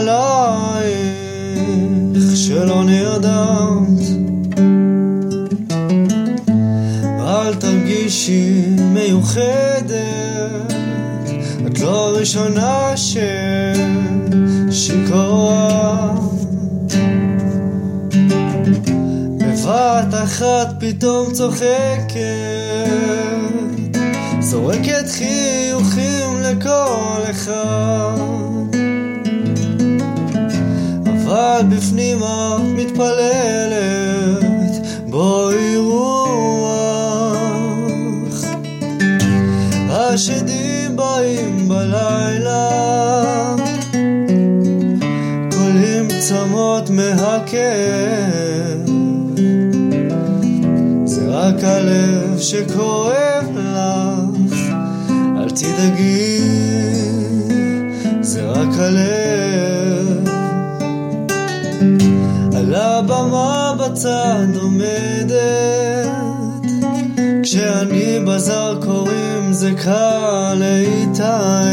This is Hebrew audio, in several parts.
עלייך שלא נרדמת. אל תרגישי מיוחדת את לא הראשונה ששיכורה בבת אחת פתאום צוחקת זורקת חיוכים לכל אחד אבל בפנים את מתפללת בואי רוח השדים באים בלילה קולים צמות מהכאב זה רק הלב שכואב לך אל תדאגי, זה רק הלב. על הבמה בצד עומדת, כשאני בזרקורים זה קל להתאהב.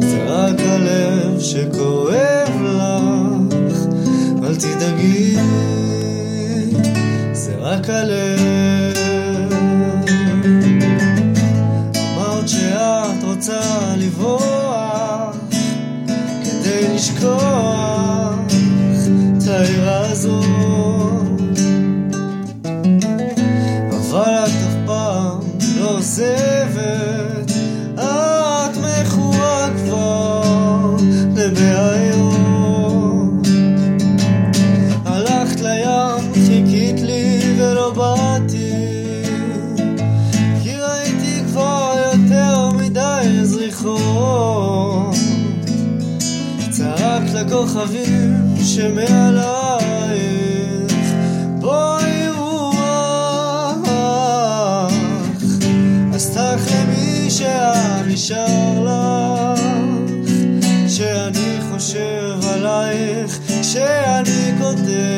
זה רק הלב שכואב לך, אל תדאגי, זה רק הלב. רוצה לברוח כדי לשכוח באתי זריחות. צעקת לכוכבים שמעלייך בואי רוח. אז תחלמי שהיה נשאר לך שאני חושב עלייך שאני כותב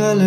אל